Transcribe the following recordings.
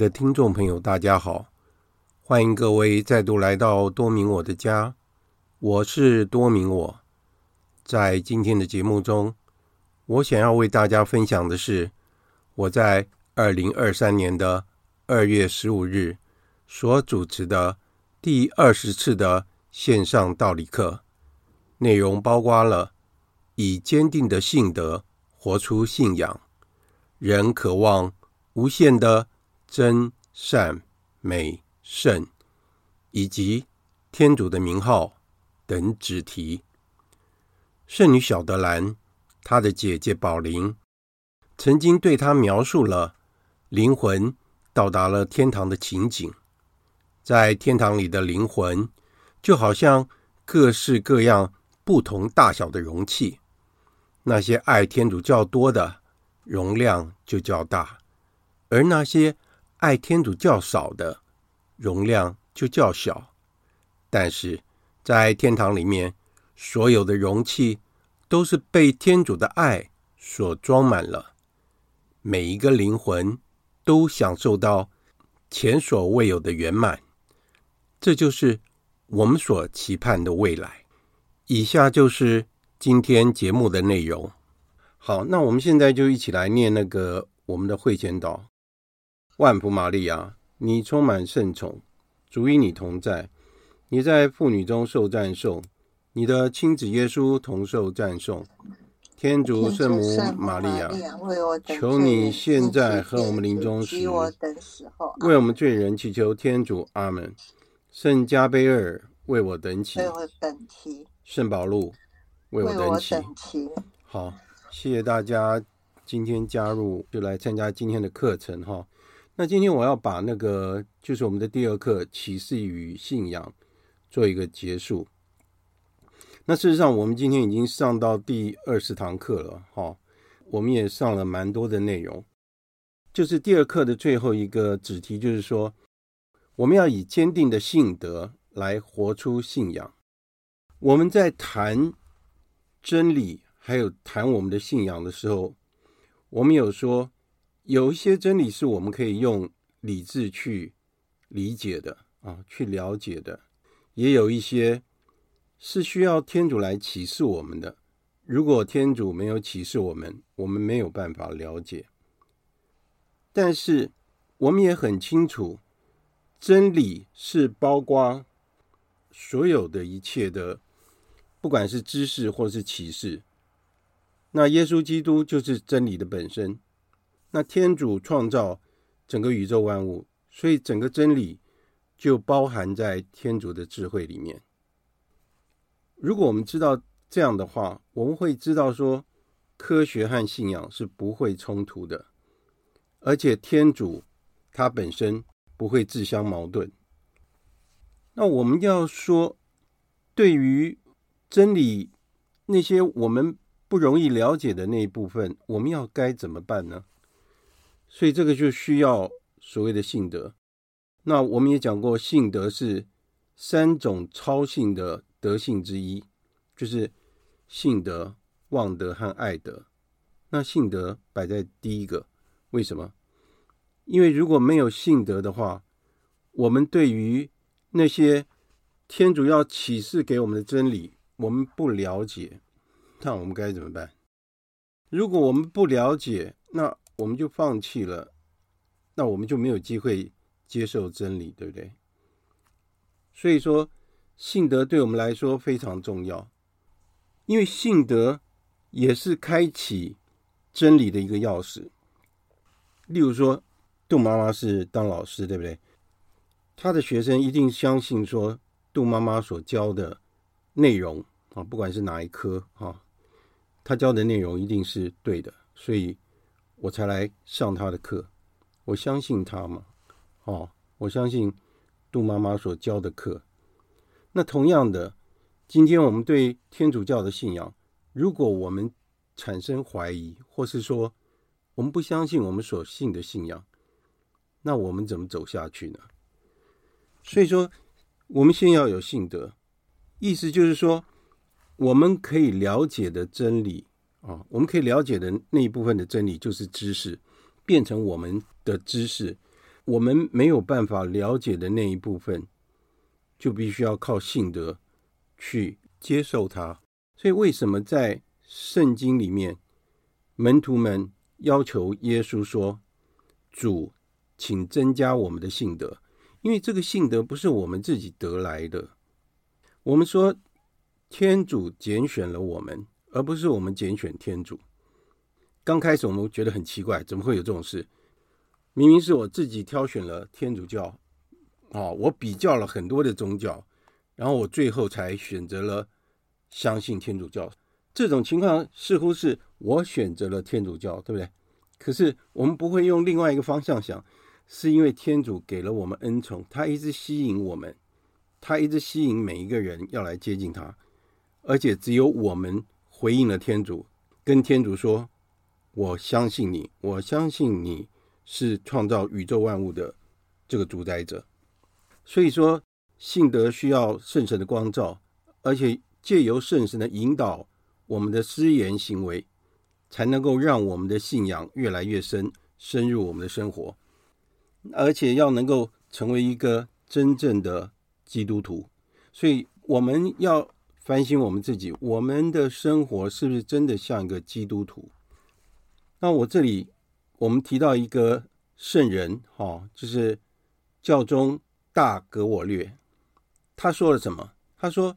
的听众朋友，大家好，欢迎各位再度来到多明我的家，我是多明我。在今天的节目中，我想要为大家分享的是我在二零二三年的二月十五日所主持的第二十次的线上道理课，内容包括了以坚定的信德活出信仰，人渴望无限的真善美圣，以及天主的名号等主题。圣女小德兰，她的姐姐宝琳，曾经对她描述了灵魂到达了天堂的情景。在天堂里的灵魂，就好像各式各样、不同大小的容器。那些爱天主较多的，容量就较大；而那些爱天主较少的，容量就较小。但是在天堂里面，所有的容器都是被天主的爱所装满了，每一个灵魂都享受到前所未有的圆满，这就是我们所期盼的未来。以下就是今天节目的内容。好，那我们现在就一起来念那个我们的会前祷。万福玛利亚，你充满圣宠，主与你同在，你在妇女中受赞颂。你的亲子耶稣同受赞颂，天主圣母玛利亚，求你现在和我们临终时，为我们罪人祈求天主。阿门。圣加贝尔为我等祈，圣保禄为我等祈。好，谢谢大家今天加入，就来参加今天的课程哈。那今天我要把那个就是我们的第二课启示与信仰做一个结束。那事实上，我们今天已经上到第二十堂课了，哈，我们也上了蛮多的内容。就是第二课的最后一个主题，就是说，我们要以坚定的信德来活出信仰。我们在谈真理，还有谈我们的信仰的时候，我们有说，有一些真理是我们可以用理智去理解的啊，去了解的，也有一些。是需要天主来启示我们的。如果天主没有启示我们，我们没有办法了解。但是我们也很清楚，真理是包括所有的一切的，不管是知识或是启示。那耶稣基督就是真理的本身。那天主创造整个宇宙万物，所以整个真理就包含在天主的智慧里面。如果我们知道这样的话，我们会知道说，科学和信仰是不会冲突的，而且天主他本身不会自相矛盾。那我们要说，对于真理那些我们不容易了解的那一部分，我们要该怎么办呢？所以这个就需要所谓的信德。那我们也讲过，信德是三种超性的德性之一，就是信德、望德和爱德。那信德摆在第一个，为什么？因为如果没有信德的话，我们对于那些天主要启示给我们的真理，我们不了解，那我们该怎么办？如果我们不了解，那我们就放弃了，那我们就没有机会。接受真理，对不对？所以说，信德对我们来说非常重要，因为信德也是开启真理的一个钥匙。例如说，杜妈妈是当老师，对不对？她的学生一定相信说，杜妈妈所教的内容啊，不管是哪一科啊，她教的内容一定是对的，所以我才来上他的课。我相信他嘛。哦，我相信杜妈妈所教的课。那同样的，今天我们对天主教的信仰，如果我们产生怀疑，或是说我们不相信我们所信的信仰，那我们怎么走下去呢？所以说，我们先要有信德，意思就是说，我们可以了解的真理啊，我们可以了解的那一部分的真理，就是知识，变成我们的知识。我们没有办法了解的那一部分，就必须要靠信德去接受它。所以，为什么在圣经里面，门徒们要求耶稣说：“主，请增加我们的信德。”因为这个信德不是我们自己得来的。我们说，天主拣选了我们，而不是我们拣选天主。刚开始我们觉得很奇怪，怎么会有这种事？明明是我自己挑选了天主教，啊，我比较了很多的宗教，然后我最后才选择了相信天主教。这种情况似乎是我选择了天主教，对不对？可是我们不会用另外一个方向想，是因为天主给了我们恩宠，他一直吸引我们，他一直吸引每一个人要来接近他，而且只有我们回应了天主，跟天主说：“我相信你，我相信你。”是创造宇宙万物的这个主宰者，所以说信德需要圣神的光照，而且借由圣神的引导，我们的私言行为，才能够让我们的信仰越来越深，深入我们的生活，而且要能够成为一个真正的基督徒。所以我们要反省我们自己，我们的生活是不是真的像一个基督徒？那我这里。我们提到一个圣人，哈，就是教宗大格我略，他说了什么？他说，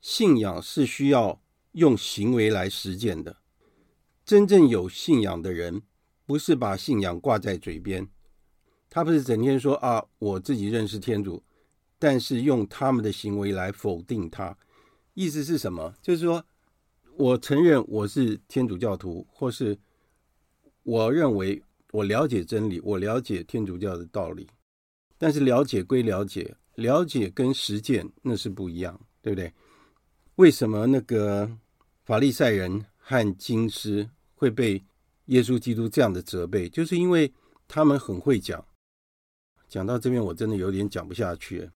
信仰是需要用行为来实践的。真正有信仰的人，不是把信仰挂在嘴边，他不是整天说啊，我自己认识天主，但是用他们的行为来否定他。意思是什么？就是说我承认我是天主教徒，或是。我认为我了解真理，我了解天主教的道理，但是了解归了解，了解跟实践那是不一样，对不对？为什么那个法利赛人和经师会被耶稣基督这样的责备？就是因为他们很会讲。讲到这边，我真的有点讲不下去。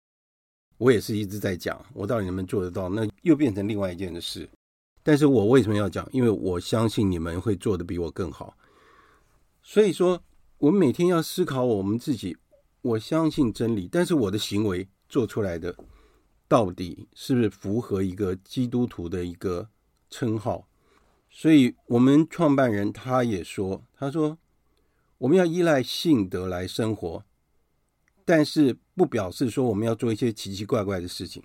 我也是一直在讲，我到底能不能做得到？那又变成另外一件的事。但是我为什么要讲？因为我相信你们会做得比我更好。所以说，我们每天要思考我们自己。我相信真理，但是我的行为做出来的，到底是不是符合一个基督徒的一个称号？所以，我们创办人他也说：“他说，我们要依赖信德来生活，但是不表示说我们要做一些奇奇怪怪的事情。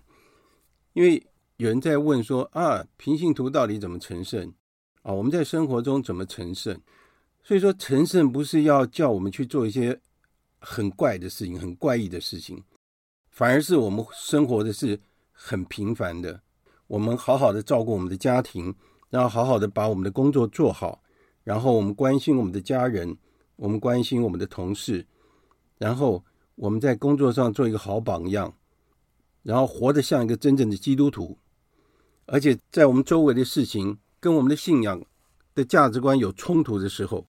因为有人在问说：啊，平信徒到底怎么成圣？啊，我们在生活中怎么成圣？”所以说，成圣不是要叫我们去做一些很怪的事情、很怪异的事情，反而是我们生活的是很平凡的。我们好好的照顾我们的家庭，然后好好的把我们的工作做好，然后我们关心我们的家人，我们关心我们的同事，然后我们在工作上做一个好榜样，然后活得像一个真正的基督徒，而且在我们周围的事情跟我们的信仰的价值观有冲突的时候，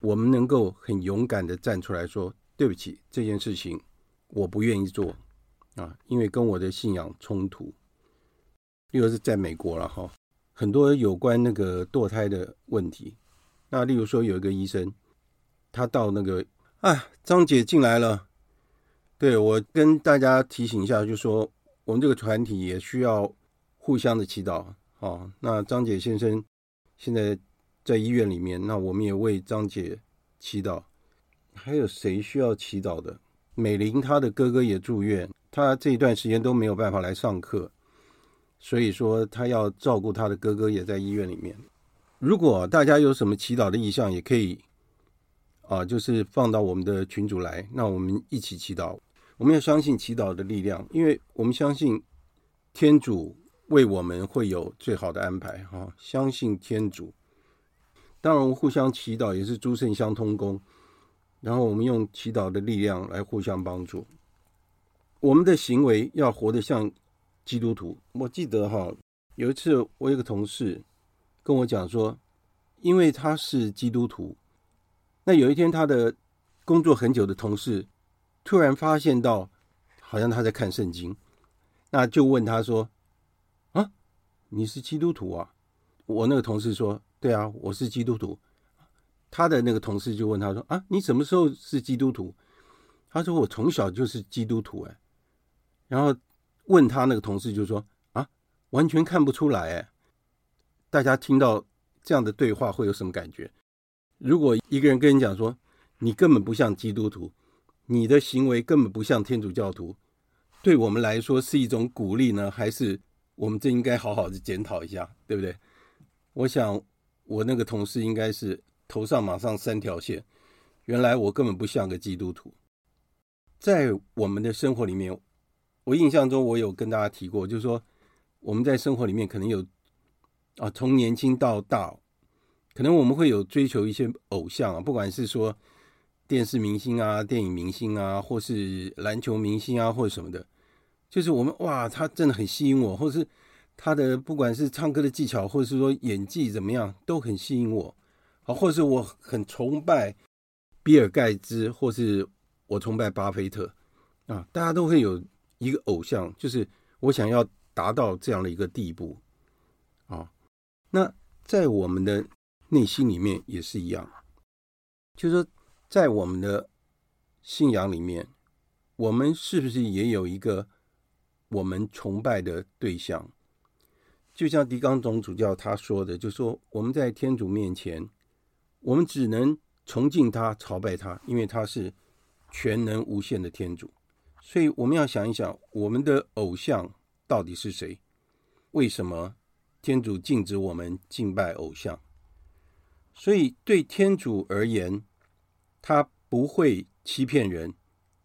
我们能够很勇敢的站出来说：“对不起，这件事情我不愿意做啊，因为跟我的信仰冲突。”例如是在美国了哈，很多有关那个堕胎的问题。那例如说有一个医生，他到那个啊，张姐进来了。对，我跟大家提醒一下，就是说我们这个团体也需要互相的祈祷。好，那张姐先生现在在医院里面，那我们也为张姐祈祷。还有谁需要祈祷的？美玲她的哥哥也住院，她这一段时间都没有办法来上课，所以说她要照顾她的哥哥，也在医院里面。如果大家有什么祈祷的意向，也可以啊，就是放到我们的群组来，那我们一起祈祷。我们要相信祈祷的力量，因为我们相信天主为我们会有最好的安排。哈，相信天主。当然，我们互相祈祷也是诸圣相通功，然后我们用祈祷的力量来互相帮助。我们的行为要活得像基督徒。我记得哈，有一次我有个同事跟我讲说，因为他是基督徒，那有一天他的工作很久的同事。突然发现到，好像他在看圣经，那就问他说：“啊，你是基督徒啊？”我那个同事说：“对啊，我是基督徒。”他的那个同事就问他说：“啊，你什么时候是基督徒？”他说：“我从小就是基督徒。”哎，然后问他那个同事就说：“啊，完全看不出来。”哎，大家听到这样的对话会有什么感觉？如果一个人跟你讲说：“你根本不像基督徒。”你的行为根本不像天主教徒，对我们来说是一种鼓励呢，还是我们真应该好好的检讨一下，对不对？我想我那个同事应该是头上马上三条线，原来我根本不像个基督徒。在我们的生活里面，我印象中我有跟大家提过，就是说我们在生活里面可能有啊，从年轻到大，可能我们会有追求一些偶像啊，不管是说。电视明星啊，电影明星啊，或是篮球明星啊，或者什么的，就是我们哇，他真的很吸引我，或是他的不管是唱歌的技巧，或者是说演技怎么样，都很吸引我。好，或者是我很崇拜比尔盖茨，或是我崇拜巴菲特啊，大家都会有一个偶像，就是我想要达到这样的一个地步啊。那在我们的内心里面也是一样，就是说。在我们的信仰里面，我们是不是也有一个我们崇拜的对象？就像狄刚总主教他说的，就说我们在天主面前，我们只能崇敬他、朝拜他，因为他是全能无限的天主。所以我们要想一想，我们的偶像到底是谁？为什么天主禁止我们敬拜偶像？所以对天主而言，他不会欺骗人，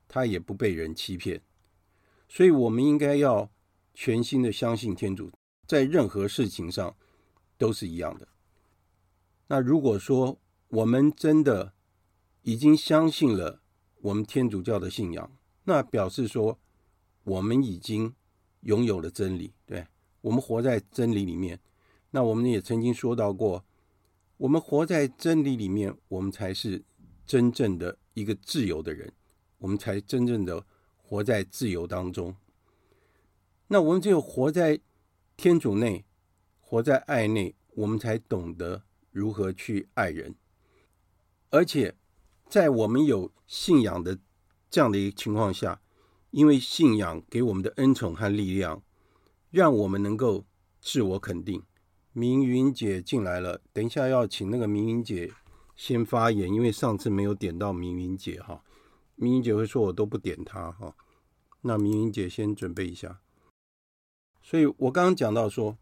他也不被人欺骗，所以我们应该要全心的相信天主，在任何事情上都是一样的。那如果说我们真的已经相信了我们天主教的信仰，那表示说我们已经拥有了真理，对，我们活在真理里面。那我们也曾经说到过，我们活在真理里面，我们才是。真正的一个自由的人，我们才真正的活在自由当中。那我们只有活在天主内，活在爱内，我们才懂得如何去爱人。而且，在我们有信仰的这样的一个情况下，因为信仰给我们的恩宠和力量，让我们能够自我肯定。明云姐进来了，等一下要请那个明云姐。先发言，因为上次没有点到明云姐哈，明云姐会说我都不点她哈，那明云姐先准备一下。所以我刚刚讲到说，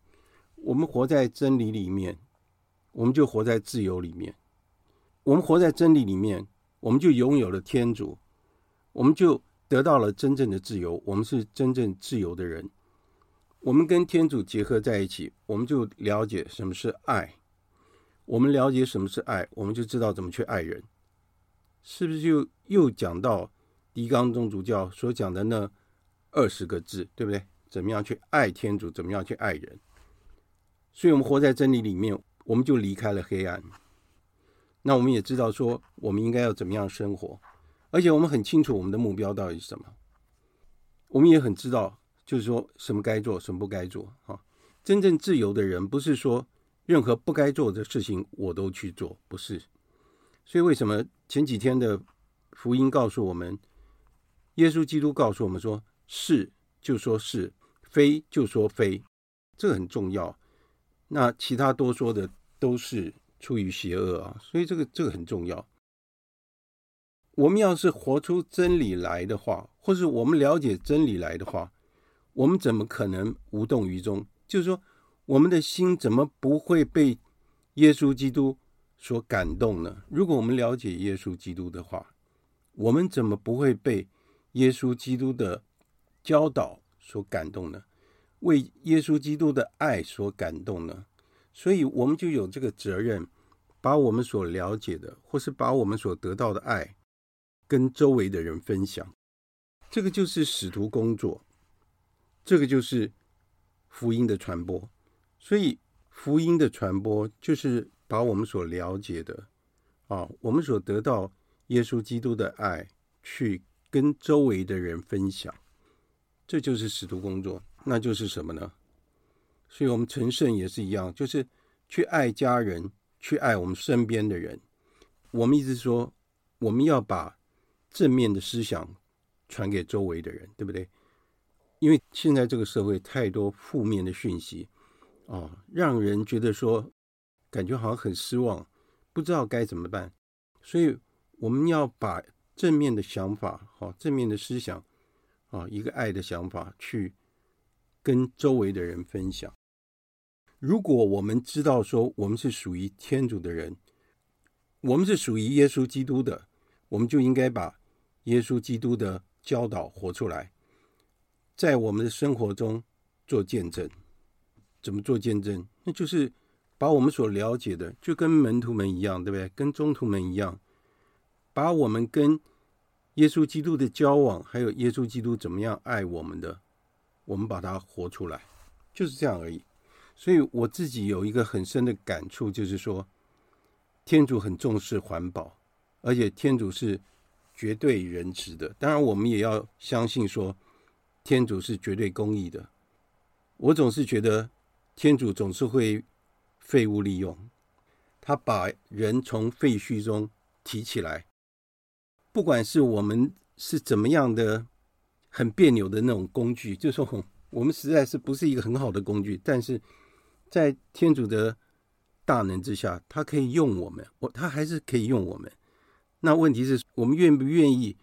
我们活在真理里面，我们就活在自由里面。我们活在真理里面，我们就拥有了天主，我们就得到了真正的自由。我们是真正自由的人。我们跟天主结合在一起，我们就了解什么是爱。我们了解什么是爱，我们就知道怎么去爱人，是不是就又讲到狄刚宗主教所讲的那二十个字，对不对？怎么样去爱天主？怎么样去爱人？所以，我们活在真理里面，我们就离开了黑暗。那我们也知道说，我们应该要怎么样生活，而且我们很清楚我们的目标到底是什么。我们也很知道，就是说什么该做，什么不该做。哈，真正自由的人，不是说任何不该做的事情我都去做，不是。所以，为什么前几天的福音告诉我们，耶稣基督告诉我们说，是就说是，非就说非，这个很重要。那其他多说的都是。出于邪恶啊，所以这个这个很重要。我们要是活出真理来的话，或是我们了解真理来的话，我们怎么可能无动于衷？就是说，我们的心怎么不会被耶稣基督所感动呢？如果我们了解耶稣基督的话，我们怎么不会被耶稣基督的教导所感动呢？为耶稣基督的爱所感动呢？所以，我们就有这个责任，把我们所了解的，或是把我们所得到的爱，跟周围的人分享。这个就是使徒工作，这个就是福音的传播。所以，福音的传播就是把我们所了解的，啊，我们所得到耶稣基督的爱，去跟周围的人分享。这就是使徒工作，那就是什么呢？所以，我们成圣也是一样，就是去爱家人，去爱我们身边的人。我们一直说，我们要把正面的思想传给周围的人，对不对？因为现在这个社会太多负面的讯息啊，让人觉得说，感觉好像很失望，不知道该怎么办。所以，我们要把正面的想法，好，正面的思想啊，一个爱的想法，去跟周围的人分享。如果我们知道说我们是属于天主的人，我们是属于耶稣基督的，我们就应该把耶稣基督的教导活出来，在我们的生活中做见证。怎么做见证？那就是把我们所了解的，就跟门徒们一样，对不对？跟宗徒们一样，把我们跟耶稣基督的交往，还有耶稣基督怎么样爱我们的，我们把它活出来，就是这样而已。所以我自己有一个很深的感触，就是说，天主很重视环保，而且天主是绝对仁慈的。当然，我们也要相信说，天主是绝对公义的。我总是觉得，天主总是会废物利用，他把人从废墟中提起来，不管是我们是怎么样的很别扭的那种工具，就是说我们实在是不是一个很好的工具，但是。在天主的大能之下，他可以用我们，我他还是可以用我们。那问题是我们愿不愿意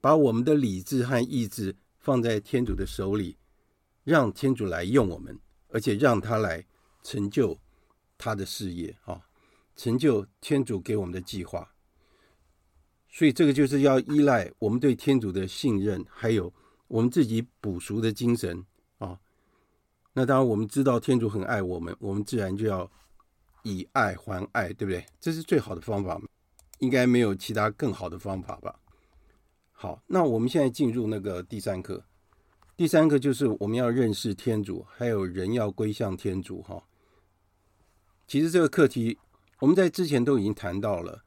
把我们的理智和意志放在天主的手里，让天主来用我们，而且让他来成就他的事业啊，成就天主给我们的计划。所以这个就是要依赖我们对天主的信任，还有我们自己补赎的精神啊。那当然，我们知道天主很爱我们，我们自然就要以爱还爱，对不对？这是最好的方法，应该没有其他更好的方法吧？好，那我们现在进入那个第三课。第三个就是我们要认识天主，还有人要归向天主。哈，其实这个课题我们在之前都已经谈到了，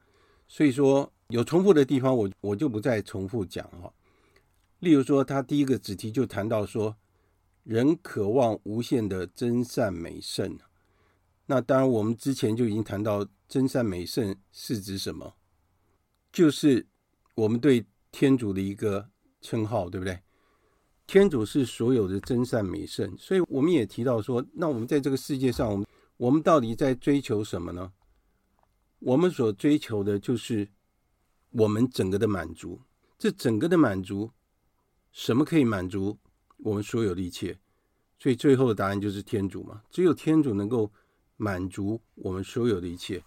所以说有重复的地方，我我就不再重复讲哈。例如说，他第一个子题就谈到说。人渴望无限的真善美圣，那当然，我们之前就已经谈到真善美圣是指什么，就是我们对天主的一个称号，对不对？天主是所有的真善美圣，所以我们也提到说，那我们在这个世界上，我们我们到底在追求什么呢？我们所追求的就是我们整个的满足。这整个的满足，什么可以满足？我们所有的一切，所以最后的答案就是天主嘛。只有天主能够满足我们所有的一切，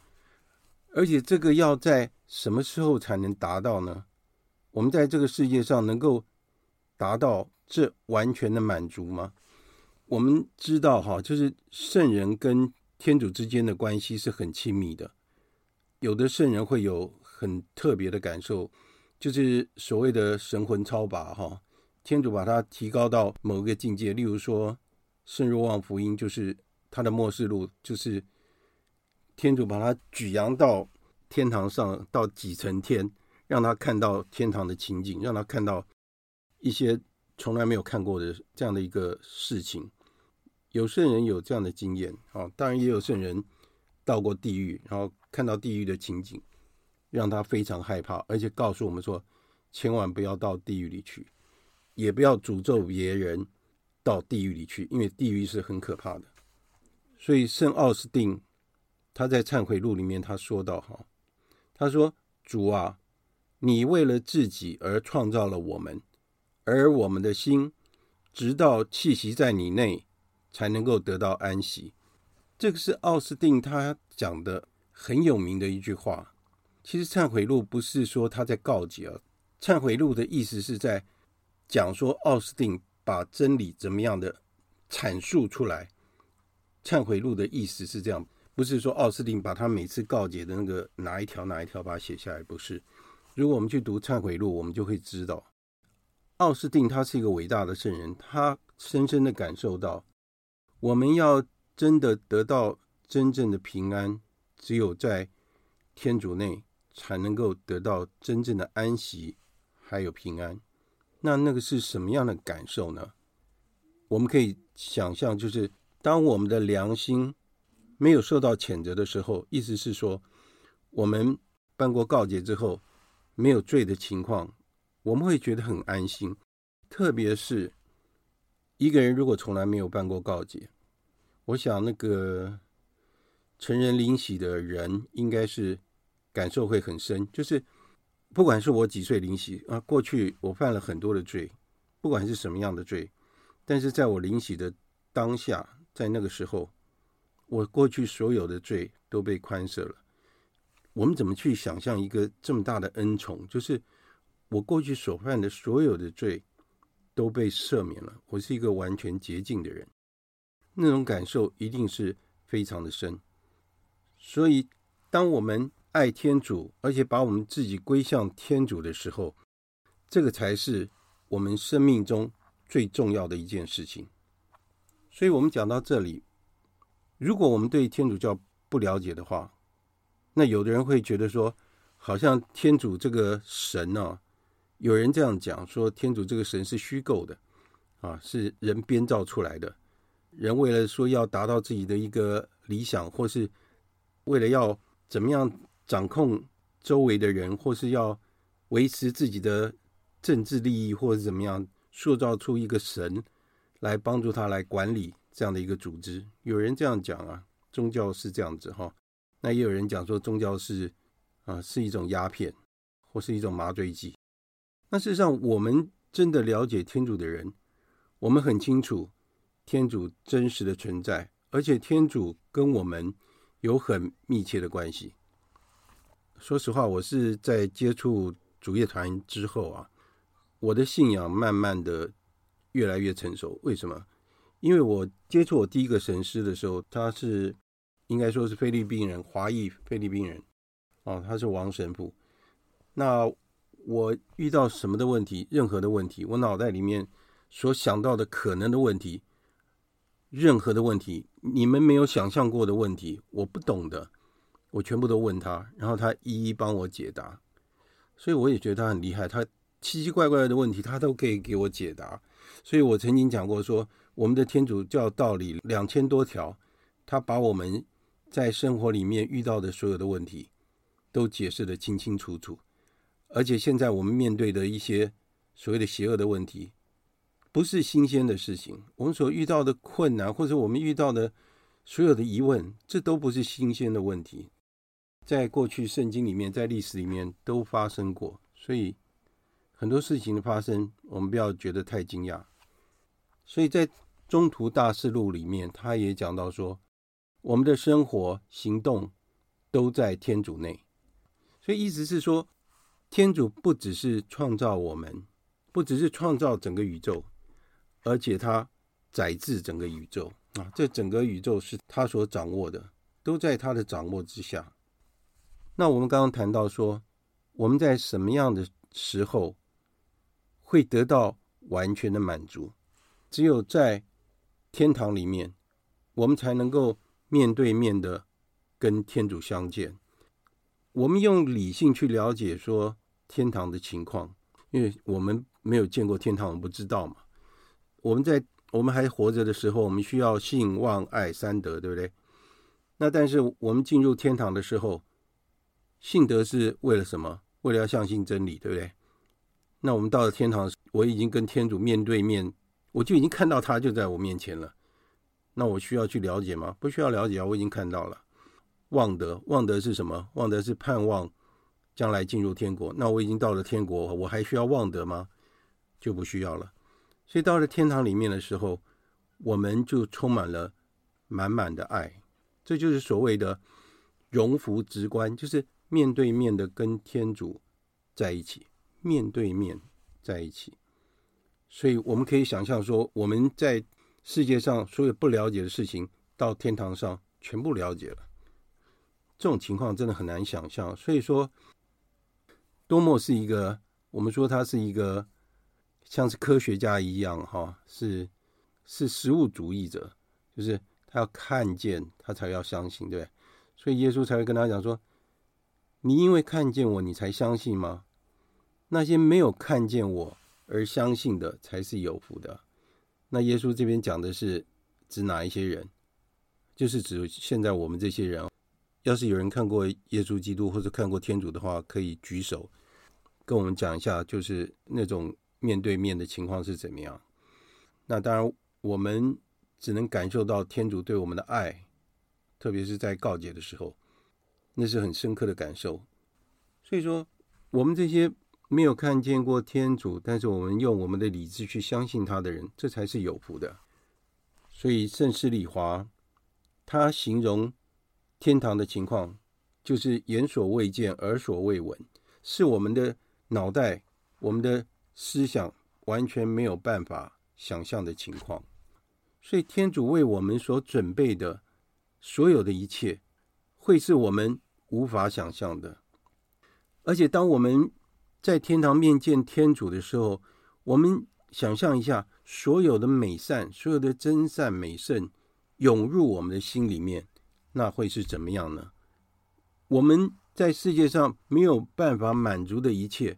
而且这个要在什么时候才能达到呢？我们在这个世界上能够达到这完全的满足吗？我们知道哈，就是圣人跟天主之间的关系是很亲密的。有的圣人会有很特别的感受，就是所谓的神魂超拔哈。天主把它提高到某个境界，例如说圣若望福音，就是他的末世录，就是天主把他举扬到天堂上，到几层天，让他看到天堂的情景，让他看到一些从来没有看过的这样的一个事情。有圣人有这样的经验啊，当然也有圣人到过地狱，然后看到地狱的情景，让他非常害怕，而且告诉我们说，千万不要到地狱里去。也不要诅咒别人到地狱里去，因为地狱是很可怕的。所以圣奥斯定他在忏悔录里面他说到哈，他说：“主啊，你为了自己而创造了我们，而我们的心直到气息在你内才能够得到安息。”这个是奥斯定他讲的很有名的一句话。其实忏悔录不是说他在告诫啊，忏悔录的意思是在。讲说奥斯定把真理怎么样的阐述出来，忏悔录的意思是这样，不是说奥斯定把他每次告诫的那个哪一条哪一条把它写下来，不是。如果我们去读忏悔录，我们就会知道，奥斯定他是一个伟大的圣人，他深深的感受到，我们要真的得到真正的平安，只有在天主内才能够得到真正的安息，还有平安。那那个是什么样的感受呢？我们可以想象，就是当我们的良心没有受到谴责的时候，意思是说，我们办过告解之后没有罪的情况，我们会觉得很安心。特别是一个人如果从来没有办过告解，我想那个成人领洗的人应该是感受会很深，就是。不管是我几岁领洗啊，过去我犯了很多的罪，不管是什么样的罪，但是在我领洗的当下，在那个时候，我过去所有的罪都被宽赦了。我们怎么去想象一个这么大的恩宠？就是我过去所犯的所有的罪都被赦免了，我是一个完全洁净的人，那种感受一定是非常的深。所以，当我们爱天主，而且把我们自己归向天主的时候，这个才是我们生命中最重要的一件事情。所以，我们讲到这里，如果我们对天主教不了解的话，那有的人会觉得说，好像天主这个神呢、有人这样讲说，天主这个神是虚构的，啊，是人编造出来的，人为了说要达到自己的一个理想，或是为了要怎么样。掌控周围的人，或是要维持自己的政治利益，或者怎么样，塑造出一个神来帮助他来管理这样的一个组织。有人这样讲啊，宗教是这样子哈。那也有人讲说，宗教是啊是一种鸦片，或是一种麻醉剂。那事实上，我们真的了解天主的人，我们很清楚天主真实的存在，而且天主跟我们有很密切的关系。说实话，我是在接触主业团之后啊，我的信仰慢慢的越来越成熟。为什么？因为我接触我第一个神师的时候，他是应该说是菲律宾人，华裔菲律宾人，哦，他是王神父。那我遇到什么的问题，任何的问题，我脑袋里面所想到的可能的问题，任何的问题，你们没有想象过的问题，我不懂的。我全部都问他，然后他一一帮我解答，所以我也觉得他很厉害。他奇奇怪怪的问题，他都可以给我解答。所以我曾经讲过说，我们的天主教道理两千多条，他把我们在生活里面遇到的所有的问题都解释得清清楚楚。而且现在我们面对的一些所谓的邪恶的问题，不是新鲜的事情。我们所遇到的困难，或者我们遇到的所有的疑问，这都不是新鲜的问题。在过去圣经里面，在历史里面都发生过，所以很多事情的发生，我们不要觉得太惊讶。所以在中途大事录里面，他也讲到说，我们的生活行动都在天主内。所以意思是说，天主不只是创造我们，不只是创造整个宇宙，而且他宰制整个宇宙啊，这整个宇宙是他所掌握的，都在他的掌握之下。那我们刚刚谈到说，我们在什么样的时候会得到完全的满足。只有在天堂里面，我们才能够面对面的跟天主相见。我们用理性去了解说天堂的情况，因为我们没有见过天堂，我们不知道嘛。我们在我们还活着的时候，我们需要信望爱三德，对不对？那但是我们进入天堂的时候，信德是为了什么？为了要相信真理，对不对？那我们到了天堂，我已经跟天主面对面，我就已经看到他就在我面前了。那我需要去了解吗？不需要了解啊，我已经看到了。望德，望德是什么？望德是盼望将来进入天国。那我已经到了天国，我还需要望德吗？就不需要了。所以到了天堂里面的时候，我们就充满了满满的爱。这就是所谓的荣福直观，就是面对面的跟天主在一起，面对面在一起。所以我们可以想象说，我们在世界上所有不了解的事情，到天堂上全部了解了。这种情况真的很难想象，所以说，多默是一个，我们说他是一个像是科学家一样，哈，是是实物主义者，就是他要看见，他才要相信，对，所以耶稣才会跟他讲说：“你因为看见我，你才相信吗？那些没有看见我而相信的，才是有福的。”那耶稣这边讲的是指哪一些人？就是指现在我们这些人。要是有人看过耶稣基督或者看过天主的话，可以举手跟我们讲一下，就是那种面对面的情况是怎么样。那当然，我们只能感受到天主对我们的爱，特别是在告解的时候，那是很深刻的感受。所以说，我们这些没有看见过天主，但是我们用我们的理智去相信他的人，这才是有福的。所以圣施礼华他形容。天堂的情况，就是眼所未见，耳所未闻，是我们的脑袋、我们的思想完全没有办法想象的情况。所以，天主为我们所准备的所有的一切，会是我们无法想象的。而且，当我们在天堂面见天主的时候，我们想象一下，所有的美善、所有的真善美圣涌入我们的心里面。那会是怎么样呢？我们在世界上没有办法满足的一切，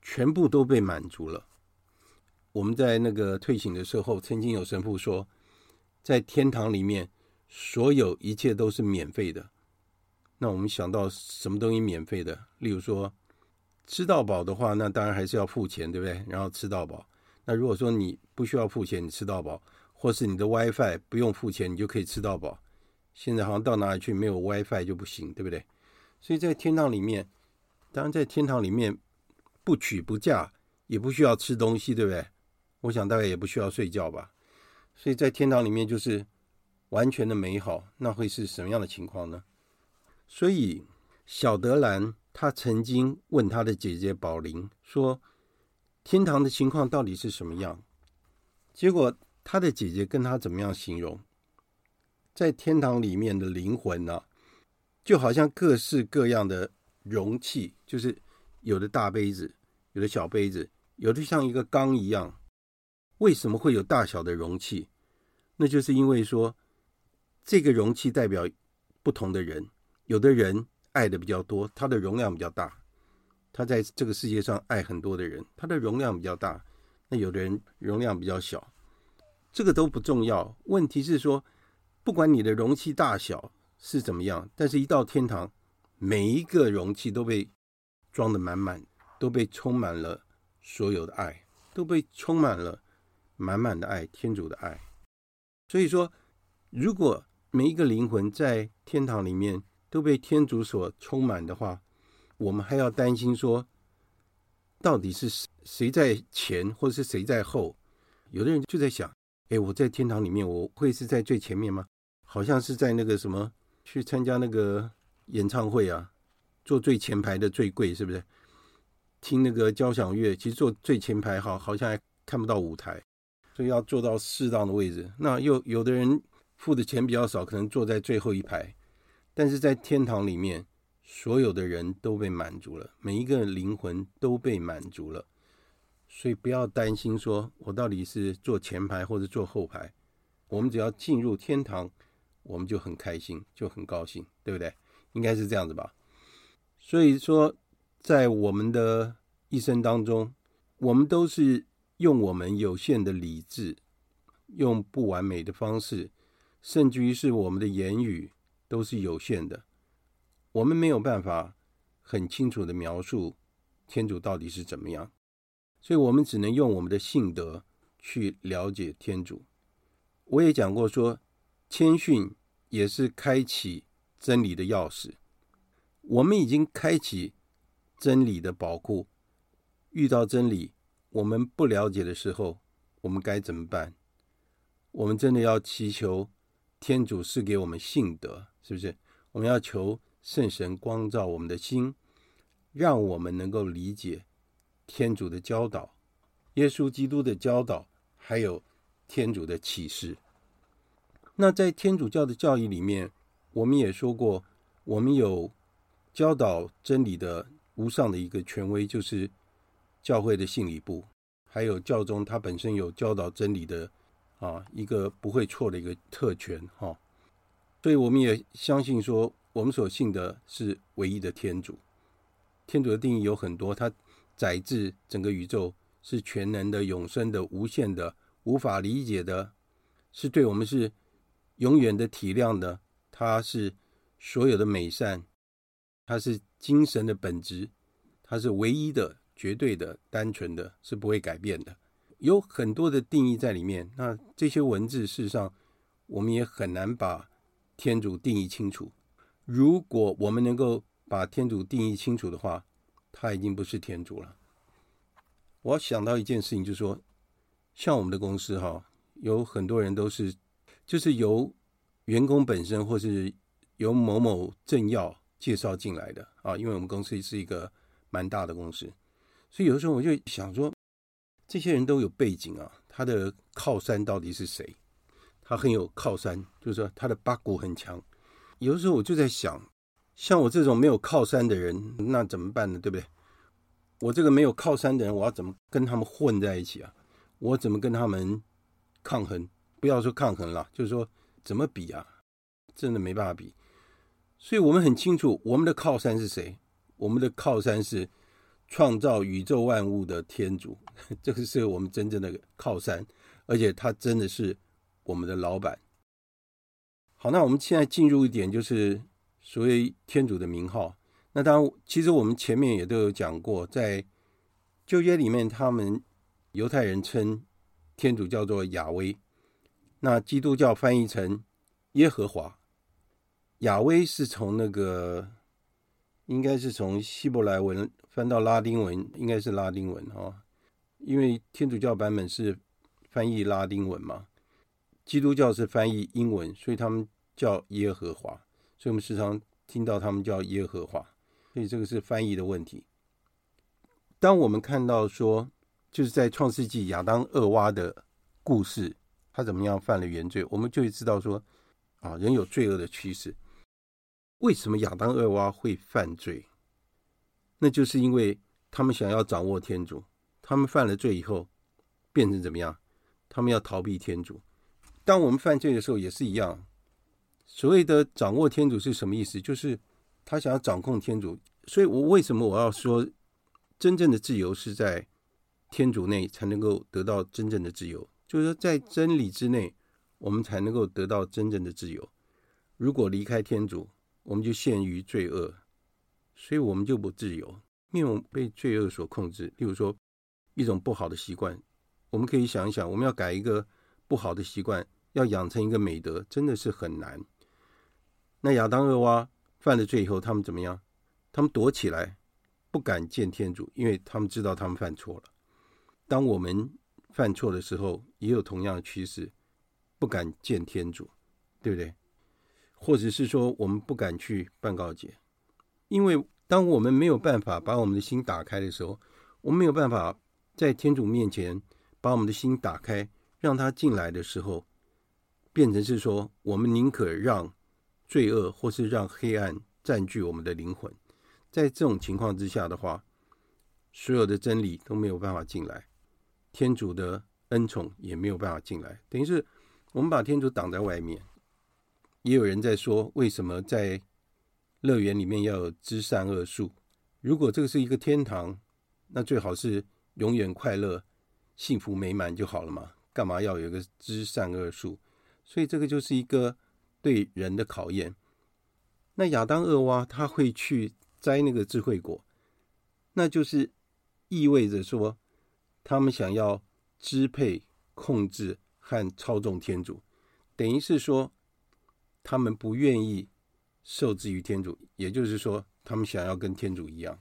全部都被满足了。我们在那个退醒的时候，曾经有神父说，在天堂里面，所有一切都是免费的。那我们想到什么东西免费的？例如说，吃到饱的话，那当然还是要付钱，对不对？然后吃到饱。那如果说你不需要付钱，你吃到饱，或是你的 WiFi 不用付钱，你就可以吃到饱。现在好像到哪里去没有 WiFi 就不行，对不对？所以在天堂里面，当然在天堂里面不娶不嫁，也不需要吃东西，对不对？我想大概也不需要睡觉吧。所以在天堂里面就是完全的美好，那会是什么样的情况呢？所以小德兰他曾经问他的姐姐宝琳说：“天堂的情况到底是什么样？”结果他的姐姐跟他怎么样形容？在天堂里面的灵魂呢、就好像各式各样的容器，就是有的大杯子，有的小杯子，有的像一个缸一样。为什么会有大小的容器？那就是因为说，这个容器代表不同的人，有的人爱的比较多，他的容量比较大，他在这个世界上爱很多的人，他的容量比较大。那有的人容量比较小，这个都不重要。问题是说。不管你的容器大小是怎么样，但是一到天堂，每一个容器都被装得满满，都被充满了所有的爱，都被充满了满满的爱，天主的爱。所以说，如果每一个灵魂在天堂里面都被天主所充满的话，我们还要担心说，到底是谁在前，或者是谁在后？有的人就在想。哎，我在天堂里面，我会是在最前面吗？好像是在那个什么去参加那个演唱会啊，坐最前排的最贵，是不是？听那个交响乐，其实坐最前排好，好像还看不到舞台，所以要坐到适当的位置。那又有的人付的钱比较少，可能坐在最后一排。但是在天堂里面，所有的人都被满足了，每一个灵魂都被满足了，所以不要担心说我到底是坐前排或者坐后排，我们只要进入天堂，我们就很开心，就很高兴，对不对？应该是这样子吧。所以说，在我们的一生当中，我们都是用我们有限的理智，用不完美的方式，甚至于是我们的言语都是有限的。我们没有办法很清楚的描述天主到底是怎么样，所以我们只能用我们的性德去了解天主。我也讲过说，谦逊也是开启真理的钥匙。我们已经开启真理的宝库，遇到真理我们不了解的时候，我们该怎么办？我们真的要祈求天主赐给我们信德，是不是？我们要求。圣神光照我们的心，让我们能够理解天主的教导、耶稣基督的教导，还有天主的启示。那在天主教的教义里面，我们也说过，我们有教导真理的无上的一个权威，就是教会的信理部，还有教宗他本身有教导真理的啊一个不会错的一个特权哈。所以我们也相信说。我们所信的是唯一的天主。天主的定义有很多，他载至整个宇宙，是全能的、永生的、无限的、无法理解的，是对我们是永远的体谅的。他是所有的美善，他是精神的本质，他是唯一的、绝对的、单纯的，是不会改变的。有很多的定义在里面。那这些文字，事实上我们也很难把天主定义清楚。如果我们能够把天主定义清楚的话，他已经不是天主了。我想到一件事情，就是说，像我们的公司哈，有很多人都是，就是由员工本身或是由某某政要介绍进来的啊。因为我们公司是一个蛮大的公司，所以有的时候我就想说，这些人都有背景啊，他的靠山到底是谁？他很有靠山，就是说他的八股很强。有的时候我就在想，像我这种没有靠山的人，那怎么办呢？对不对？我这个没有靠山的人，我要怎么跟他们混在一起啊？我怎么跟他们抗衡？不要说抗衡了，就是说怎么比啊？真的没办法比。所以我们很清楚，我们的靠山是谁？我们的靠山是创造宇宙万物的天主，这个是我们真正的靠山，而且他真的是我们的老板。好，那我们现在进入一点，就是所谓天主的名号。那当然，其实我们前面也都有讲过，在旧约里面，他们犹太人称天主叫做亚威，那基督教翻译成耶和华。雅威是从那个，应该是从希伯来文翻到拉丁文，应该是拉丁文哈，因为天主教版本是翻译拉丁文嘛。基督教是翻译英文，所以他们叫耶和华，所以我们时常听到他们叫耶和华，所以这个是翻译的问题。当我们看到说，就是在创世纪亚当厄娃的故事，他怎么样犯了原罪，我们就会知道说，啊，人有罪恶的趋势。为什么亚当厄娃会犯罪？那就是因为他们想要掌握天主，他们犯了罪以后，变成怎么样？他们要逃避天主。当我们犯罪的时候也是一样，所谓的掌握天主是什么意思？就是他想要掌控天主。所以我为什么我要说，真正的自由是在天主内才能够得到真正的自由？就是说，在真理之内，我们才能够得到真正的自由。如果离开天主，我们就陷于罪恶，所以我们就不自由，因为我们被罪恶所控制。例如说，一种不好的习惯，我们可以想一想，我们要改一个不好的习惯。要养成一个美德，真的是很难。那亚当、厄娃犯了罪以后，他们怎么样？他们躲起来，不敢见天主，因为他们知道他们犯错了。当我们犯错的时候，也有同样的趋势，不敢见天主，对不对？或者是说，我们不敢去办告解，因为当我们没有办法把我们的心打开的时候，我们没有办法在天主面前把我们的心打开，让他进来的时候。变成是说，我们宁可让罪恶或是让黑暗占据我们的灵魂，在这种情况之下的话，所有的真理都没有办法进来，天主的恩宠也没有办法进来，等于是我们把天主挡在外面。也有人在说，为什么在乐园里面要有知善恶树？如果这个是一个天堂，那最好是永远快乐、幸福美满就好了嘛？干嘛要有一个知善恶树？所以这个就是一个对人的考验。那亚当、厄娃他会去摘那个智慧果，那就是意味着说，他们想要支配、控制和操纵天主，等于是说。他们不愿意受制于天主，也就是说，他们想要跟天主一样，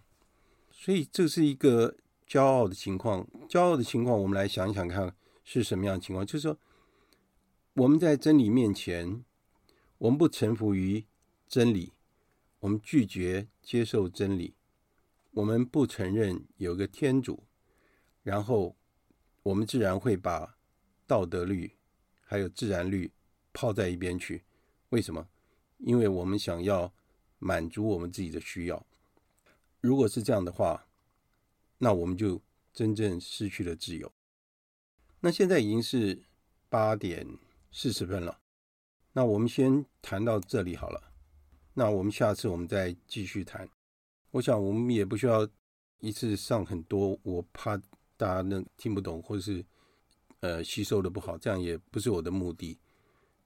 所以这是一个骄傲的情况。骄傲的情况，我们来想想看是什么样的情况。就是说，我们在真理面前，我们不臣服于真理，我们拒绝接受真理，我们不承认有个天主，然后我们自然会把道德律还有自然律抛在一边去。为什么？因为我们想要满足我们自己的需要。如果是这样的话，那我们就真正失去了自由。那现在已经是八点四十分了，那我们先谈到这里好了。那我们下次我们再继续谈。我想我们也不需要一次上很多，我怕大家能听不懂，或者是呃吸收的不好，这样也不是我的目的。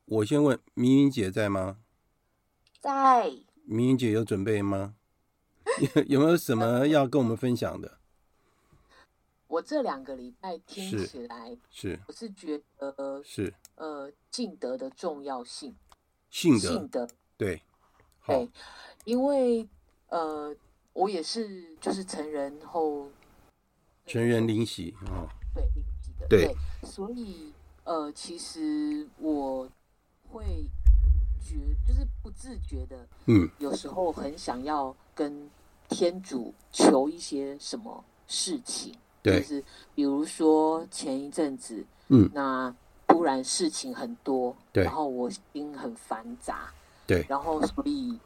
我先问明云姐在吗？在。明云姐有准备吗？有 有没有什么要跟我们分享的？我这两个礼拜听起来是，我是觉得是呃信德的重要性。信德，对，对，因为呃我也是就是成人后成人领洗哦，对领洗的对，对，所以呃其实我。会觉就是不自觉的，嗯，有时候很想要跟天主求一些什么事情，对，就是比如说前一阵子，嗯，那突然事情很多，对，然后我心很繁杂，对，然后所以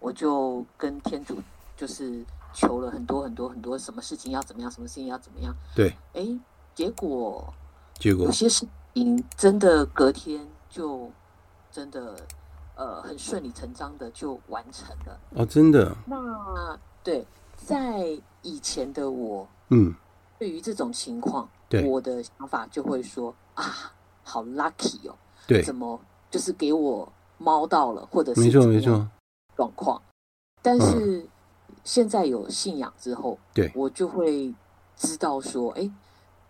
我就跟天主就是求了很多很多很多什么事情要怎么样，什么事情要怎么样，对，哎，结果结果有些事情真的隔天就。真的，呃，很顺理成章的就完成了哦，真的。那对，在以前的我，嗯，对于这种情况，对，我的想法就会说啊，好 lucky 哦，对，怎么就是给我猫到了，或者是没错没错状况。但是现在有信仰之后，对，我就会知道说，哎，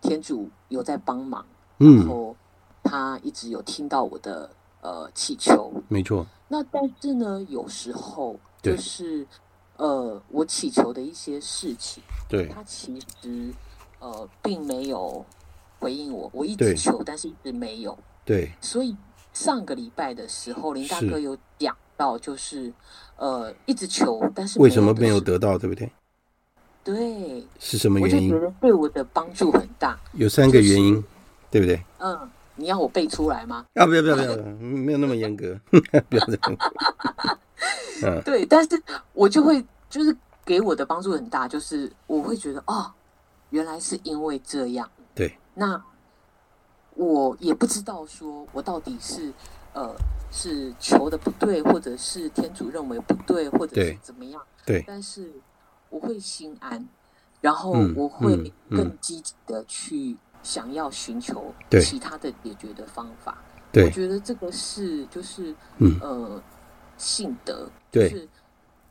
天主有在帮忙，嗯，然后他一直有听到我的。呃，祈求没错。那但是呢，有时候就是呃，我祈求的一些事情，对，他其实呃，并没有回应我。我一直求，但是一直没有。对。所以上个礼拜的时候，林大哥有讲到，就是呃，一直求，但是为什么没有得到？对不对？对。是什么原因？我就觉得对我的帮助很大。有三个原因，对不对？嗯。你要我背出来吗？啊，不要不要不要，没有那么严格，不要这样。嗯，对，但是我就会就是给我的帮助很大，就是我会觉得哦，原来是因为这样。对，那我也不知道说我到底是呃是求的不对，或者是天主认为不对，或者是怎么样。对，但是我会心安，然后我会更积极的去。想要寻求其他的解决的方法，对，我觉得这个是就是、嗯、呃信德，对，就是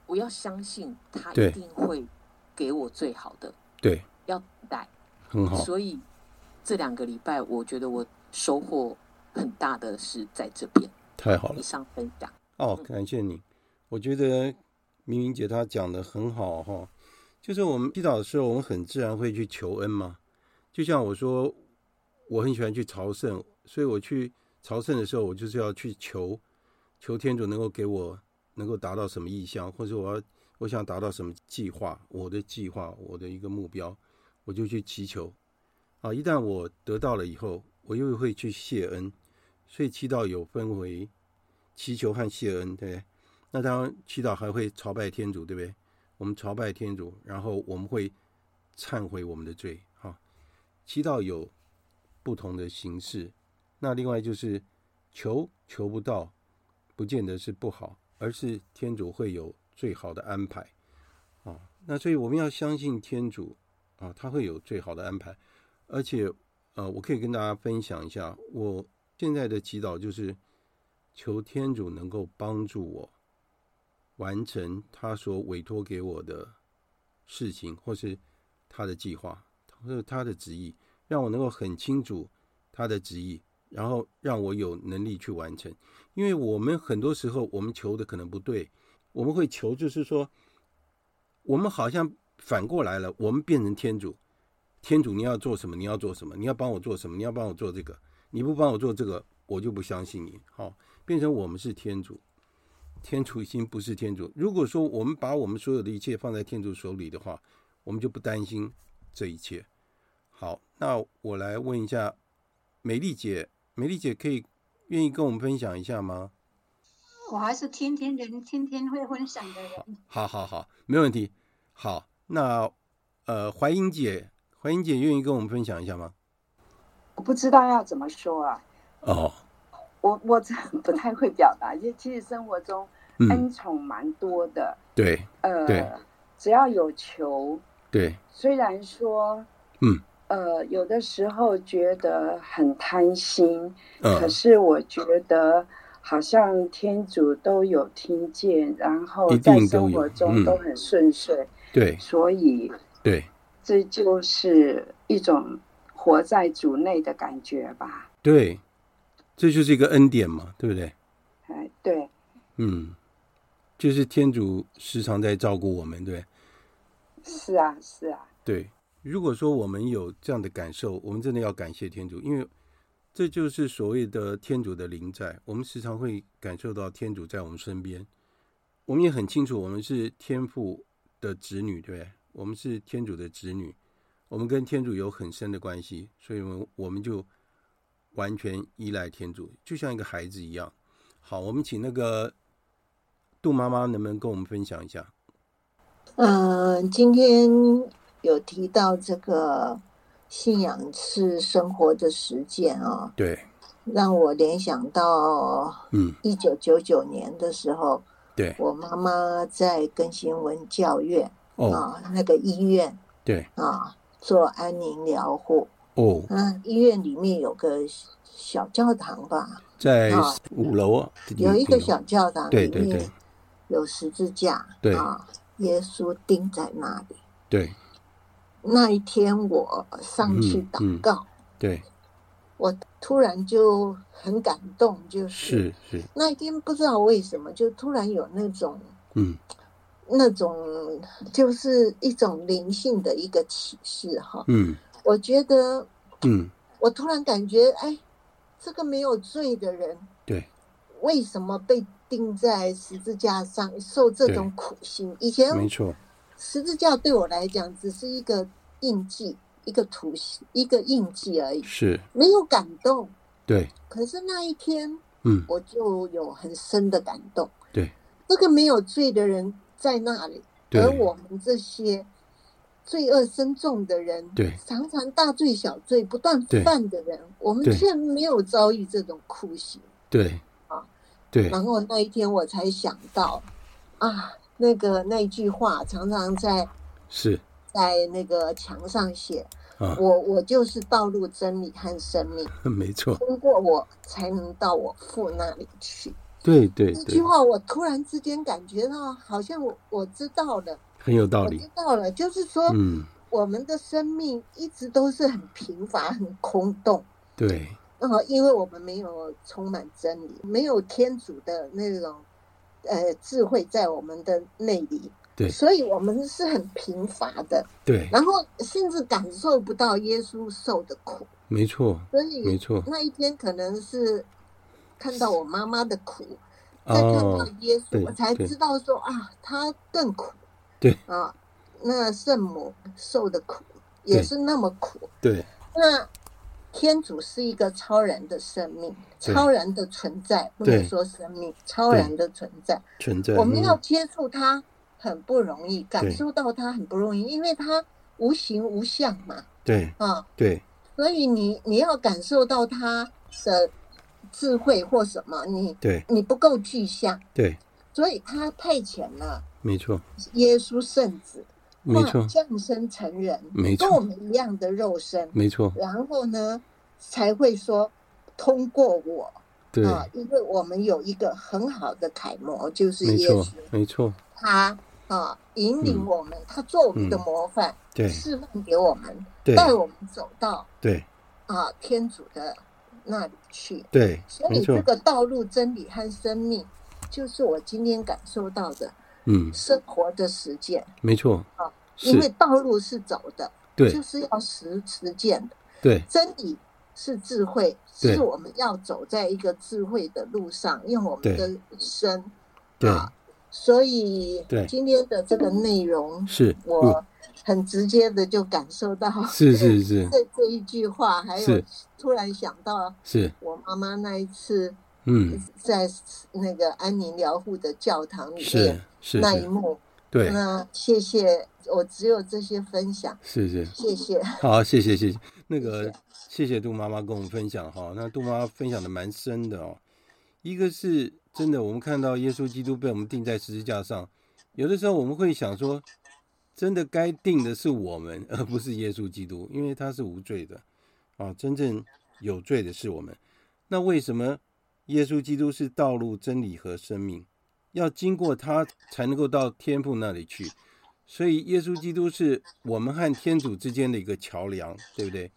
我要相信他一定会给我最好的，对，要等待，很好。所以这两个礼拜，我觉得我收获很大的是在这边，太好了。以上分享哦，感谢你。我觉得明明姐她讲的很好哈，就是我们祈祷的时候，我们很自然会去求恩嘛。就像我说，我很喜欢去朝圣，所以我去朝圣的时候，我就是要去求，求天主能够给我能够达到什么意向，或者我要我想达到什么计划，我的计划，我的一个目标，我就去祈求。啊，一旦我得到了以后，我又会去谢恩，所以祈祷有分为祈求和谢恩，对不对？那当然，祈祷还会朝拜天主，对不对？我们朝拜天主，然后我们会忏悔我们的罪。哈，祈祷有不同的形式。那另外就是求求不到，不见得是不好，而是天主会有最好的安排。啊，那所以我们要相信天主啊，他会有最好的安排。而且，呃，我可以跟大家分享一下，我现在的祈祷就是求天主能够帮助我。完成他所委托给我的事情，或是他的计划，或者他的旨意，让我能够很清楚他的旨意，然后让我有能力去完成。因为我们很多时候我们求的可能不对，我们会求就是说，我们好像反过来了，我们变成天主，天主你要做什么？你要做什么？你要帮我做什么？你要帮我做这个？你不帮我做这个，我就不相信你。好，变成我们是天主。天主已经不是天主。如果说我们把我们所有的一切放在天主手里的话，我们就不担心这一切。好，那我来问一下美丽姐，美丽姐可以愿意跟我们分享一下吗？我还是天天人，天天会分享的人。好好好，没问题。好，那呃，怀英姐，怀英姐愿意跟我们分享一下吗？我不知道要怎么说啊。哦。我我这不太会表达，因为其实生活中恩宠蛮多的。嗯、对，呃，对只要有求，对，虽然说，嗯，呃，有的时候觉得很贪心，嗯、可是我觉得好像天主都有听见，然后在生活中都很顺遂。嗯、对，所以对，这就是一种活在主内的感觉吧。对。这就是一个恩典嘛，对不对？哎，对，嗯，就是天主时常在照顾我们，对。是啊，是啊。对，如果说我们有这样的感受，我们真的要感谢天主，因为这就是所谓的天主的灵在。我们时常会感受到天主在我们身边，我们也很清楚，我们是天父的子女，对不对？我们是天主的子女，我们跟天主有很深的关系，所以我们我们就。完全依赖天主，就像一个孩子一样。好，我们请那个杜妈妈，能不能跟我们分享一下？嗯、呃，今天有提到这个信仰是生活的实践啊、哦，对，让我联想到，嗯，一九九九年的时候，对，我妈妈在更新文教院哦，啊，那个医院，对，啊，做安宁疗护。哦，嗯，医院里面有个小教堂吧，在五楼啊，有一个小教堂，对对对，有十字架，对。啊，耶稣钉在那里。对，那一天我上去祷告，对，我突然就很感动，就是是。是那一天不知道为什么就突然有那种嗯，那种就是一种灵性的一个启示哈，嗯。我觉得，嗯，我突然感觉，哎，这个没有罪的人，对，为什么被钉在十字架上受这种苦刑？以前没错，十字架对我来讲只是一个印记，一个图形，一个印记而已，是没有感动。对，可是那一天，嗯，我就有很深的感动。对，这个没有罪的人在那里，而我们这些。罪恶深重的人，对，常常大罪小罪不断犯的人，我们却没有遭遇这种酷刑。对，啊，对。然后那一天我才想到，啊，那个那句话常常在是在那个墙上写，啊，我我就是道路、真理和生命，没错。通过我才能到我父那里去。对对，对，这句话我突然之间感觉到，好像我我知道了。很有道理。我知道了，就是说，嗯，我们的生命一直都是很贫乏、很空洞。对。然后，因为我们没有充满真理，没有天主的那种呃智慧在我们的内里，对，所以我们是很贫乏的。对。然后，甚至感受不到耶稣受的苦。没错。所以，没错。那一天可能是看到我妈妈的苦，再看到耶稣，我才知道说啊，他更苦。对啊，那圣母受的苦也是那么苦。对，那天主是一个超然的生命，超然的存在，不能说生命，超然的存在。存在。我们要接触他，很不容易，感受到他很不容易，因为他无形无相嘛。对啊，对，所以你你要感受到他的智慧或什么，你对。你不够具象。对，所以他派遣了，没错，耶稣圣子，没错，降生成人，没错，跟我们一样的肉身，没错。然后呢，才会说通过我。对。啊，因为我们有一个很好的楷模，就是耶稣，没错，他啊引领我们，他做我们的模范，对，示范给我们，带我们走到对。啊天主的那里去，对，所以这个道路、真理和生命，就是我今天感受到的，嗯，生活的实践，没错啊，因为道路是走的，对，就是要实实践的，对，真理。是智慧，是我们要走在一个智慧的路上，用我们的身，对，啊，所以今天的这个内容是我很直接的就感受到，是是是，这这一句话，还有突然想到，是。我妈妈那一次，嗯，在那个安宁疗护的教堂里面，是那一幕，对，那谢谢，我只有这些分享，是是，谢谢，好，谢谢谢谢，那个。谢谢杜妈妈跟我们分享哈，那杜妈妈分享的蛮深的哦。一个是真的，我们看到耶稣基督被我们钉在十字架上，有的时候我们会想说，真的该定的是我们，而不是耶稣基督，因为他是无罪的啊，真正有罪的是我们。那为什么耶稣基督是道路、真理和生命？要经过他才能够到天父那里去，所以耶稣基督是我们和天主之间的一个桥梁，对不对？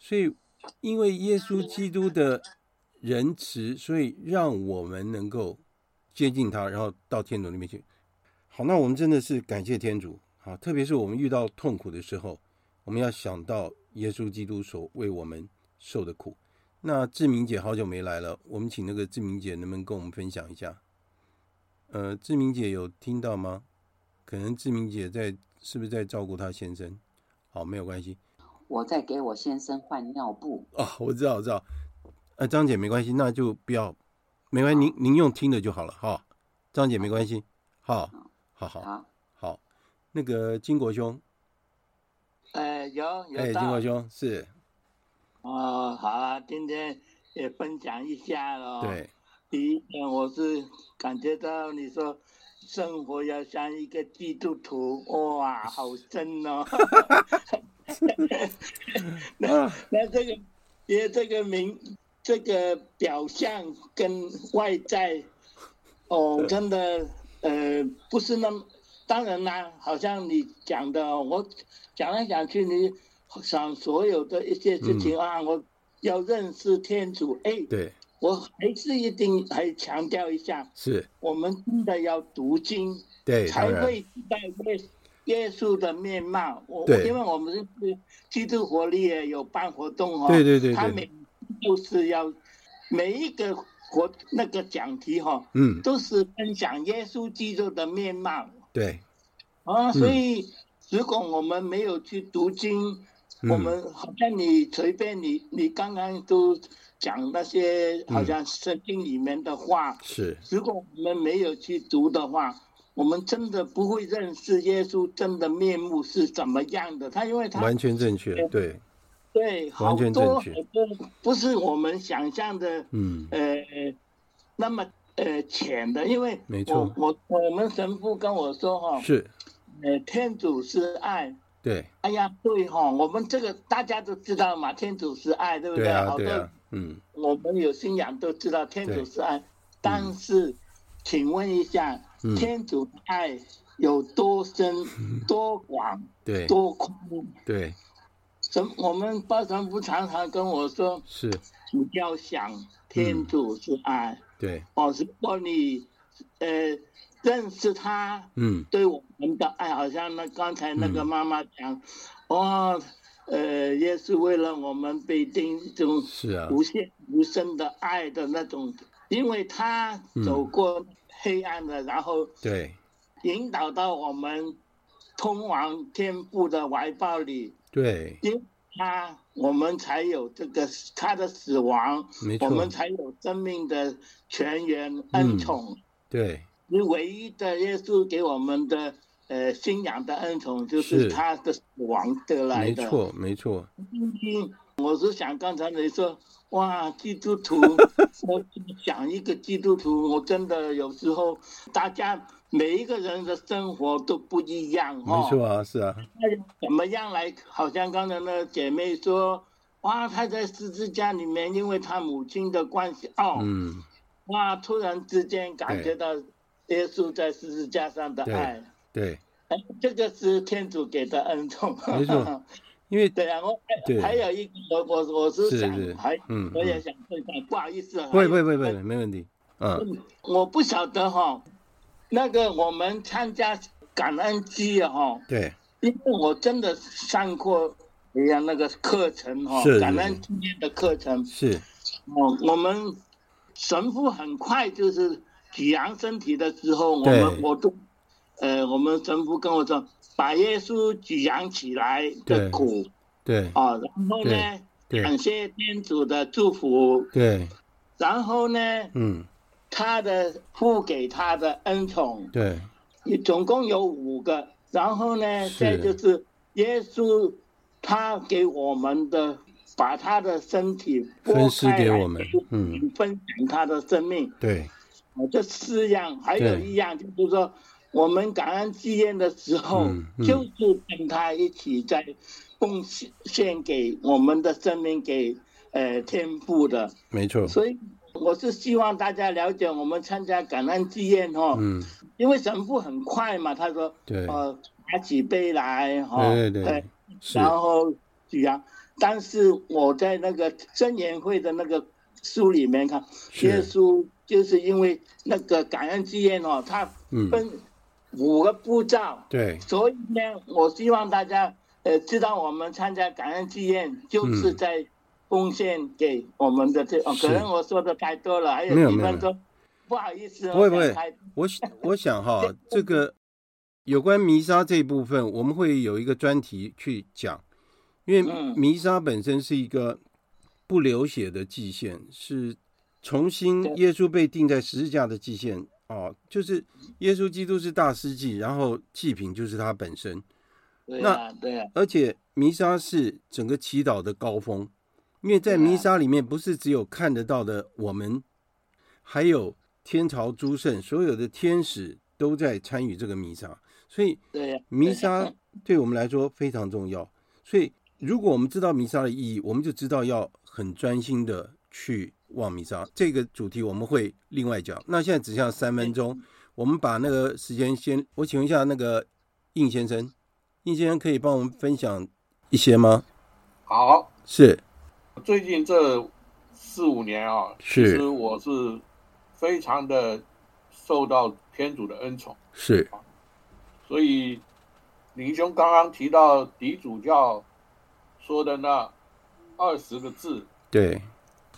所以，因为耶稣基督的仁慈，所以让我们能够接近他，然后到天主那边去。好，那我们真的是感谢天主。好，特别是我们遇到痛苦的时候，我们要想到耶稣基督所为我们受的苦。那志明姐好久没来了，我们请那个志明姐能不能跟我们分享一下？呃，志明姐有听到吗？可能志明姐在是不是在照顾她先生？好，没有关系。我在给我先生换尿布哦，我知道，我知道。呃，张姐没关系，那就不要，没关系，您您用听的就好了哈。张姐没关系，好好，好。那个金国兄，哎，有有。哎，金国兄是。哦，好啊，今天也分享一下喽。对。第一点，我是感觉到你说生活要像一个基督徒，哇，好深哦。那那这个，因为这个名，这个表象跟外在，哦，真的，呃，不是那么，当然啦，好像你讲的，我讲来讲去，你想所有的一些事情啊，嗯、我要认识天主，哎，对，我还是一定还强调一下，是。我们真的要读经，对，才会知道耶耶稣的面貌，我因为我们是基督活力也有办活动哦，对对对，他每就是要每一个活那个讲题哈，嗯，都是分享耶稣基督的面貌，对，啊，所以如果我们没有去读经，我们好像你随便你你刚刚都讲那些好像圣经里面的话，是，如果我们没有去读的话。我们真的不会认识耶稣真的面目是怎么样的，他因为他完全正确，对，对，好多好多不是我们想象的，嗯，呃，那么呃浅的，因为没错，我我们神父跟我说哈，是，呃，天主是爱，对，哎呀，对哈，我们这个大家都知道嘛，天主是爱，对不对？对？啊，好多，嗯，我们有信仰都知道天主是爱，但是，请问一下。天主的爱有多深、多广、对，多宽？对，什我们包神父常常跟我说，是，你要想天主是爱，对，哦，如果你呃认识他，嗯，对我们的爱，好像那刚才那个妈妈讲，哦，呃，也是为了我们被钉一种是啊，无限无声的爱的那种，因为他走过。黑暗的，然后对，引导到我们通往天父的怀抱里。对，因为他我们才有这个他的死亡，我们才有生命的泉源恩宠。对，是唯一的耶稣给我们的呃信仰的恩宠，就是他的死亡得来的。没错，没错。我是想刚才你说，哇，基督徒，我想一个基督徒，我真的有时候大家每一个人的生活都不一样哦。没错啊，是啊。那怎么样来？好像刚才那姐妹说，哇，她在十字架里面，因为她母亲的关系哦，嗯，哇，突然之间感觉到。耶稣在十字架上的爱，对，对，这个是天主给的恩宠。没错，因为 对啊，我还还有一个，我我我是想，还嗯，我也想问一下，不好意思，不会不会不会，没问题。嗯，我不晓得哈，那个我们参加感恩祭哈，对，因为我真的上过一样那个课程哈，感恩纪念的课程。是，哦，我们神父很快就是。举扬身体的时候，我们我都，呃，我们神父跟我说，把耶稣举扬起来的苦，对，啊，然后呢，感谢天主的祝福，对，然后呢，嗯，他的父给他的恩宠，对，你总共有五个，然后呢，再就是耶稣他给我们的，把他的身体分施给我们，嗯，分享他的生命，对。这四样，还有一样就是说，我们感恩纪念的时候，嗯嗯、就是跟他一起在贡献给我们的生命给呃天父的。没错。所以我是希望大家了解，我们参加感恩祭宴哈，嗯，因为神父很快嘛，他说，对，呃，拿起杯来哈，对对对，然后举扬。但是我在那个真言会的那个书里面看，耶稣。就是因为那个感恩祭宴哦，他分五个步骤，嗯、对，所以呢，我希望大家呃知道我们参加感恩祭宴就是在贡献给我们的这，哦，可能我说的太多了，还有几分钟，不好意思，不会不会，我我想哈，这个有关弥撒这一部分，我们会有一个专题去讲，因为弥撒本身是一个不流血的祭献，是。重新，耶稣被钉在十字架的祭献哦，就是耶稣基督是大司祭，然后祭品就是他本身。对啊，对啊。而且弥撒是整个祈祷的高峰，因为在弥撒里面不是只有看得到的我们，还有天朝诸圣，所有的天使都在参与这个弥撒，所以弥撒对我们来说非常重要。所以如果我们知道弥撒的意义，我们就知道要很专心的去。望弥撒这个主题我们会另外讲。那现在只剩下三分钟，我们把那个时间先，我请问一下那个应先生，应先生可以帮我们分享一些吗？好，是。最近这四五年啊，是，其实我是非常的受到天主的恩宠，是。所以林兄刚刚提到底主教说的那二十个字，对。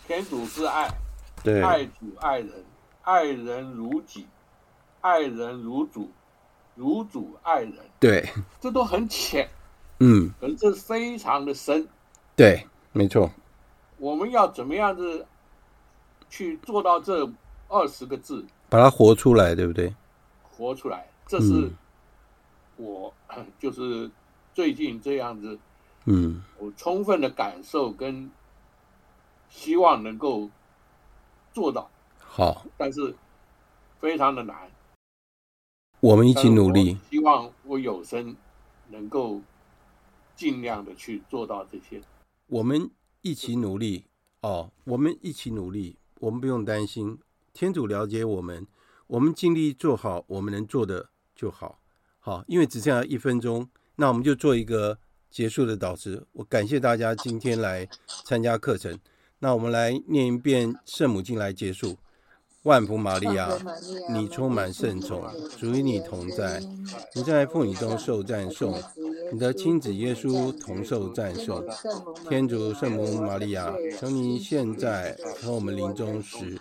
天主之爱，对，爱主爱人，爱人如己，爱人如主，如主爱人，对，这都很浅，嗯，可是这非常的深，对，没错。我们要怎么样子去做到这二十个字，把它活出来，对不对？活出来，这是我、嗯、就是最近这样子，嗯，我充分的感受跟。希望能够做到好，但是非常的难。我们一起努力。希望我有生能够尽量的去做到这些。我们一起努力哦，我们一起努力，我们不用担心。天主了解我们，我们尽力做好我们能做的就好。好，因为只剩下一分钟，那我们就做一个结束的导师。我感谢大家今天来参加课程。那我们来念一遍圣母经来结束。万福玛利亚，你充满圣宠，主与你同在，你在妇女中受赞颂，你的亲子耶稣同受赞颂。天主圣母玛利亚，求你现在和我们临终时，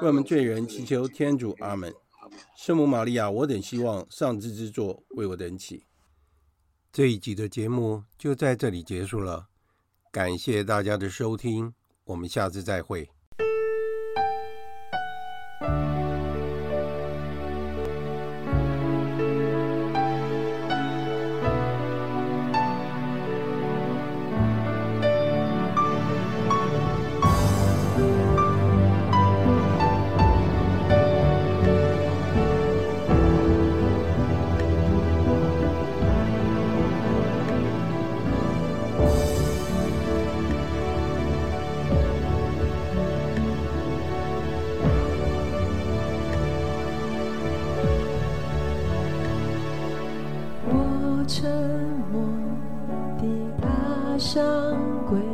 为我们罪人祈求天主。阿门。圣母玛利亚，我等希望上智之作为我等起。这一集的节目就在这里结束了，感谢大家的收听。我们下次再会。沉默地踏上归。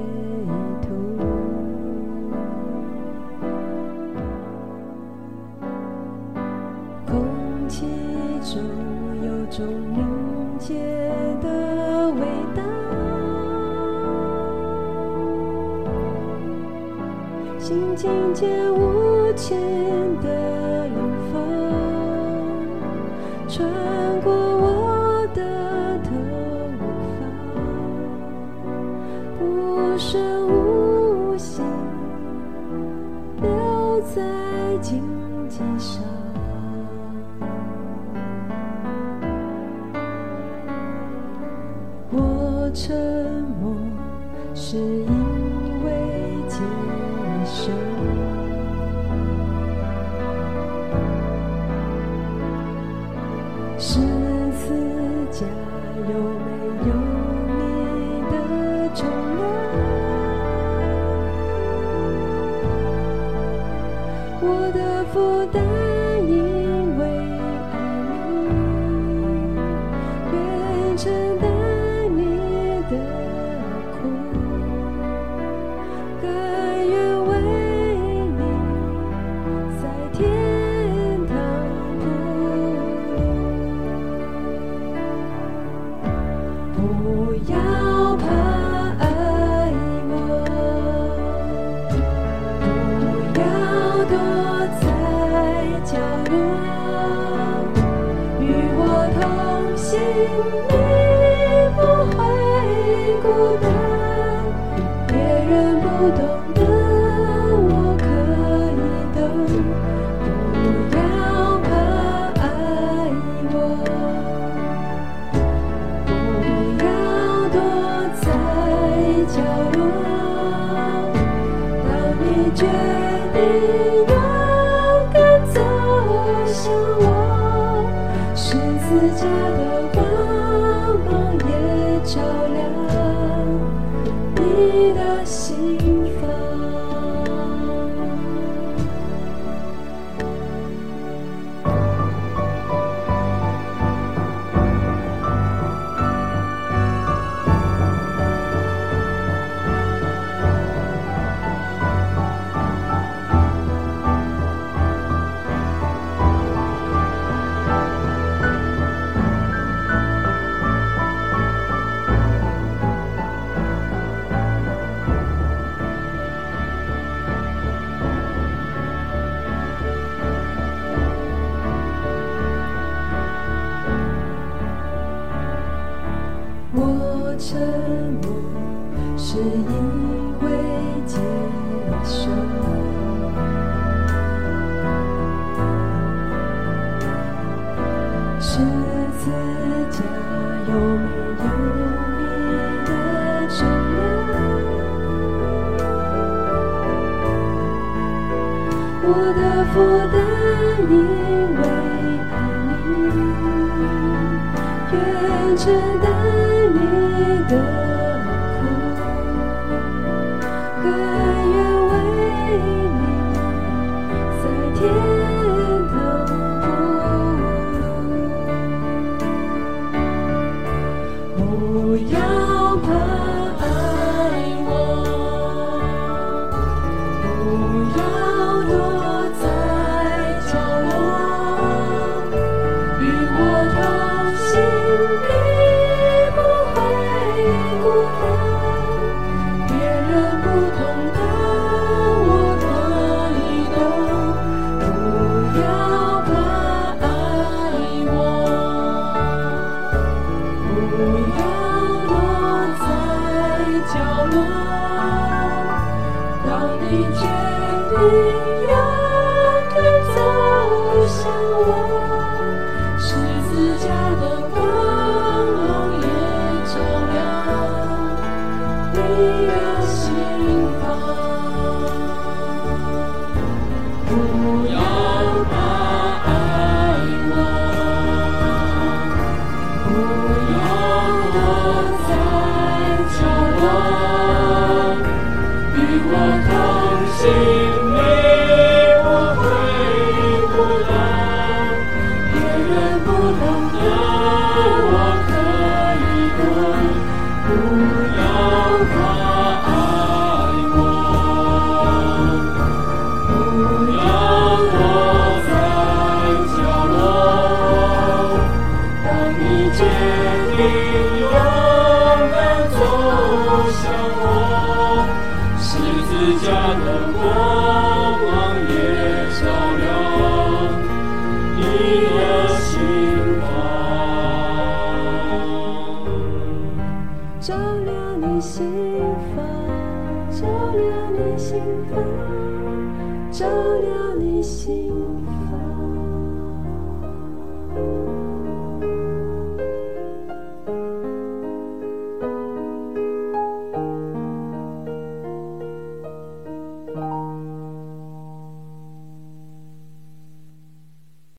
的，我同